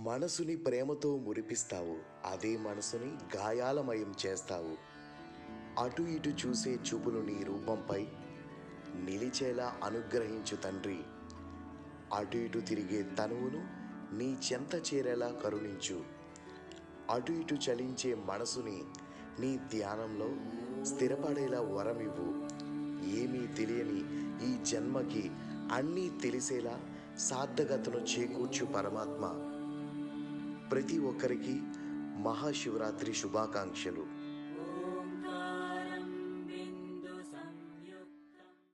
మనసుని ప్రేమతో మురిపిస్తావు. అదే మనసుని గాయాలమయం చేస్తావు. అటు ఇటు చూసే చూపులు నీ రూపంపై నిలిచేలా అనుగ్రహించు తండ్రి. అటు ఇటు తిరిగే తనువును నీ చెంత చేరేలా కరుణించు. అటు ఇటు చలించే మనసుని నీ ధ్యానంలో స్థిరపడేలా వరమివ్వు. ఏమీ తెలియని ఈ జన్మకి అన్నీ తెలిసేలా సార్థకతను చేకూర్చు పరమాత్మ. ప్రతి ఒక్కరికి మహాశివరాత్రి శుభాకాంక్షలు.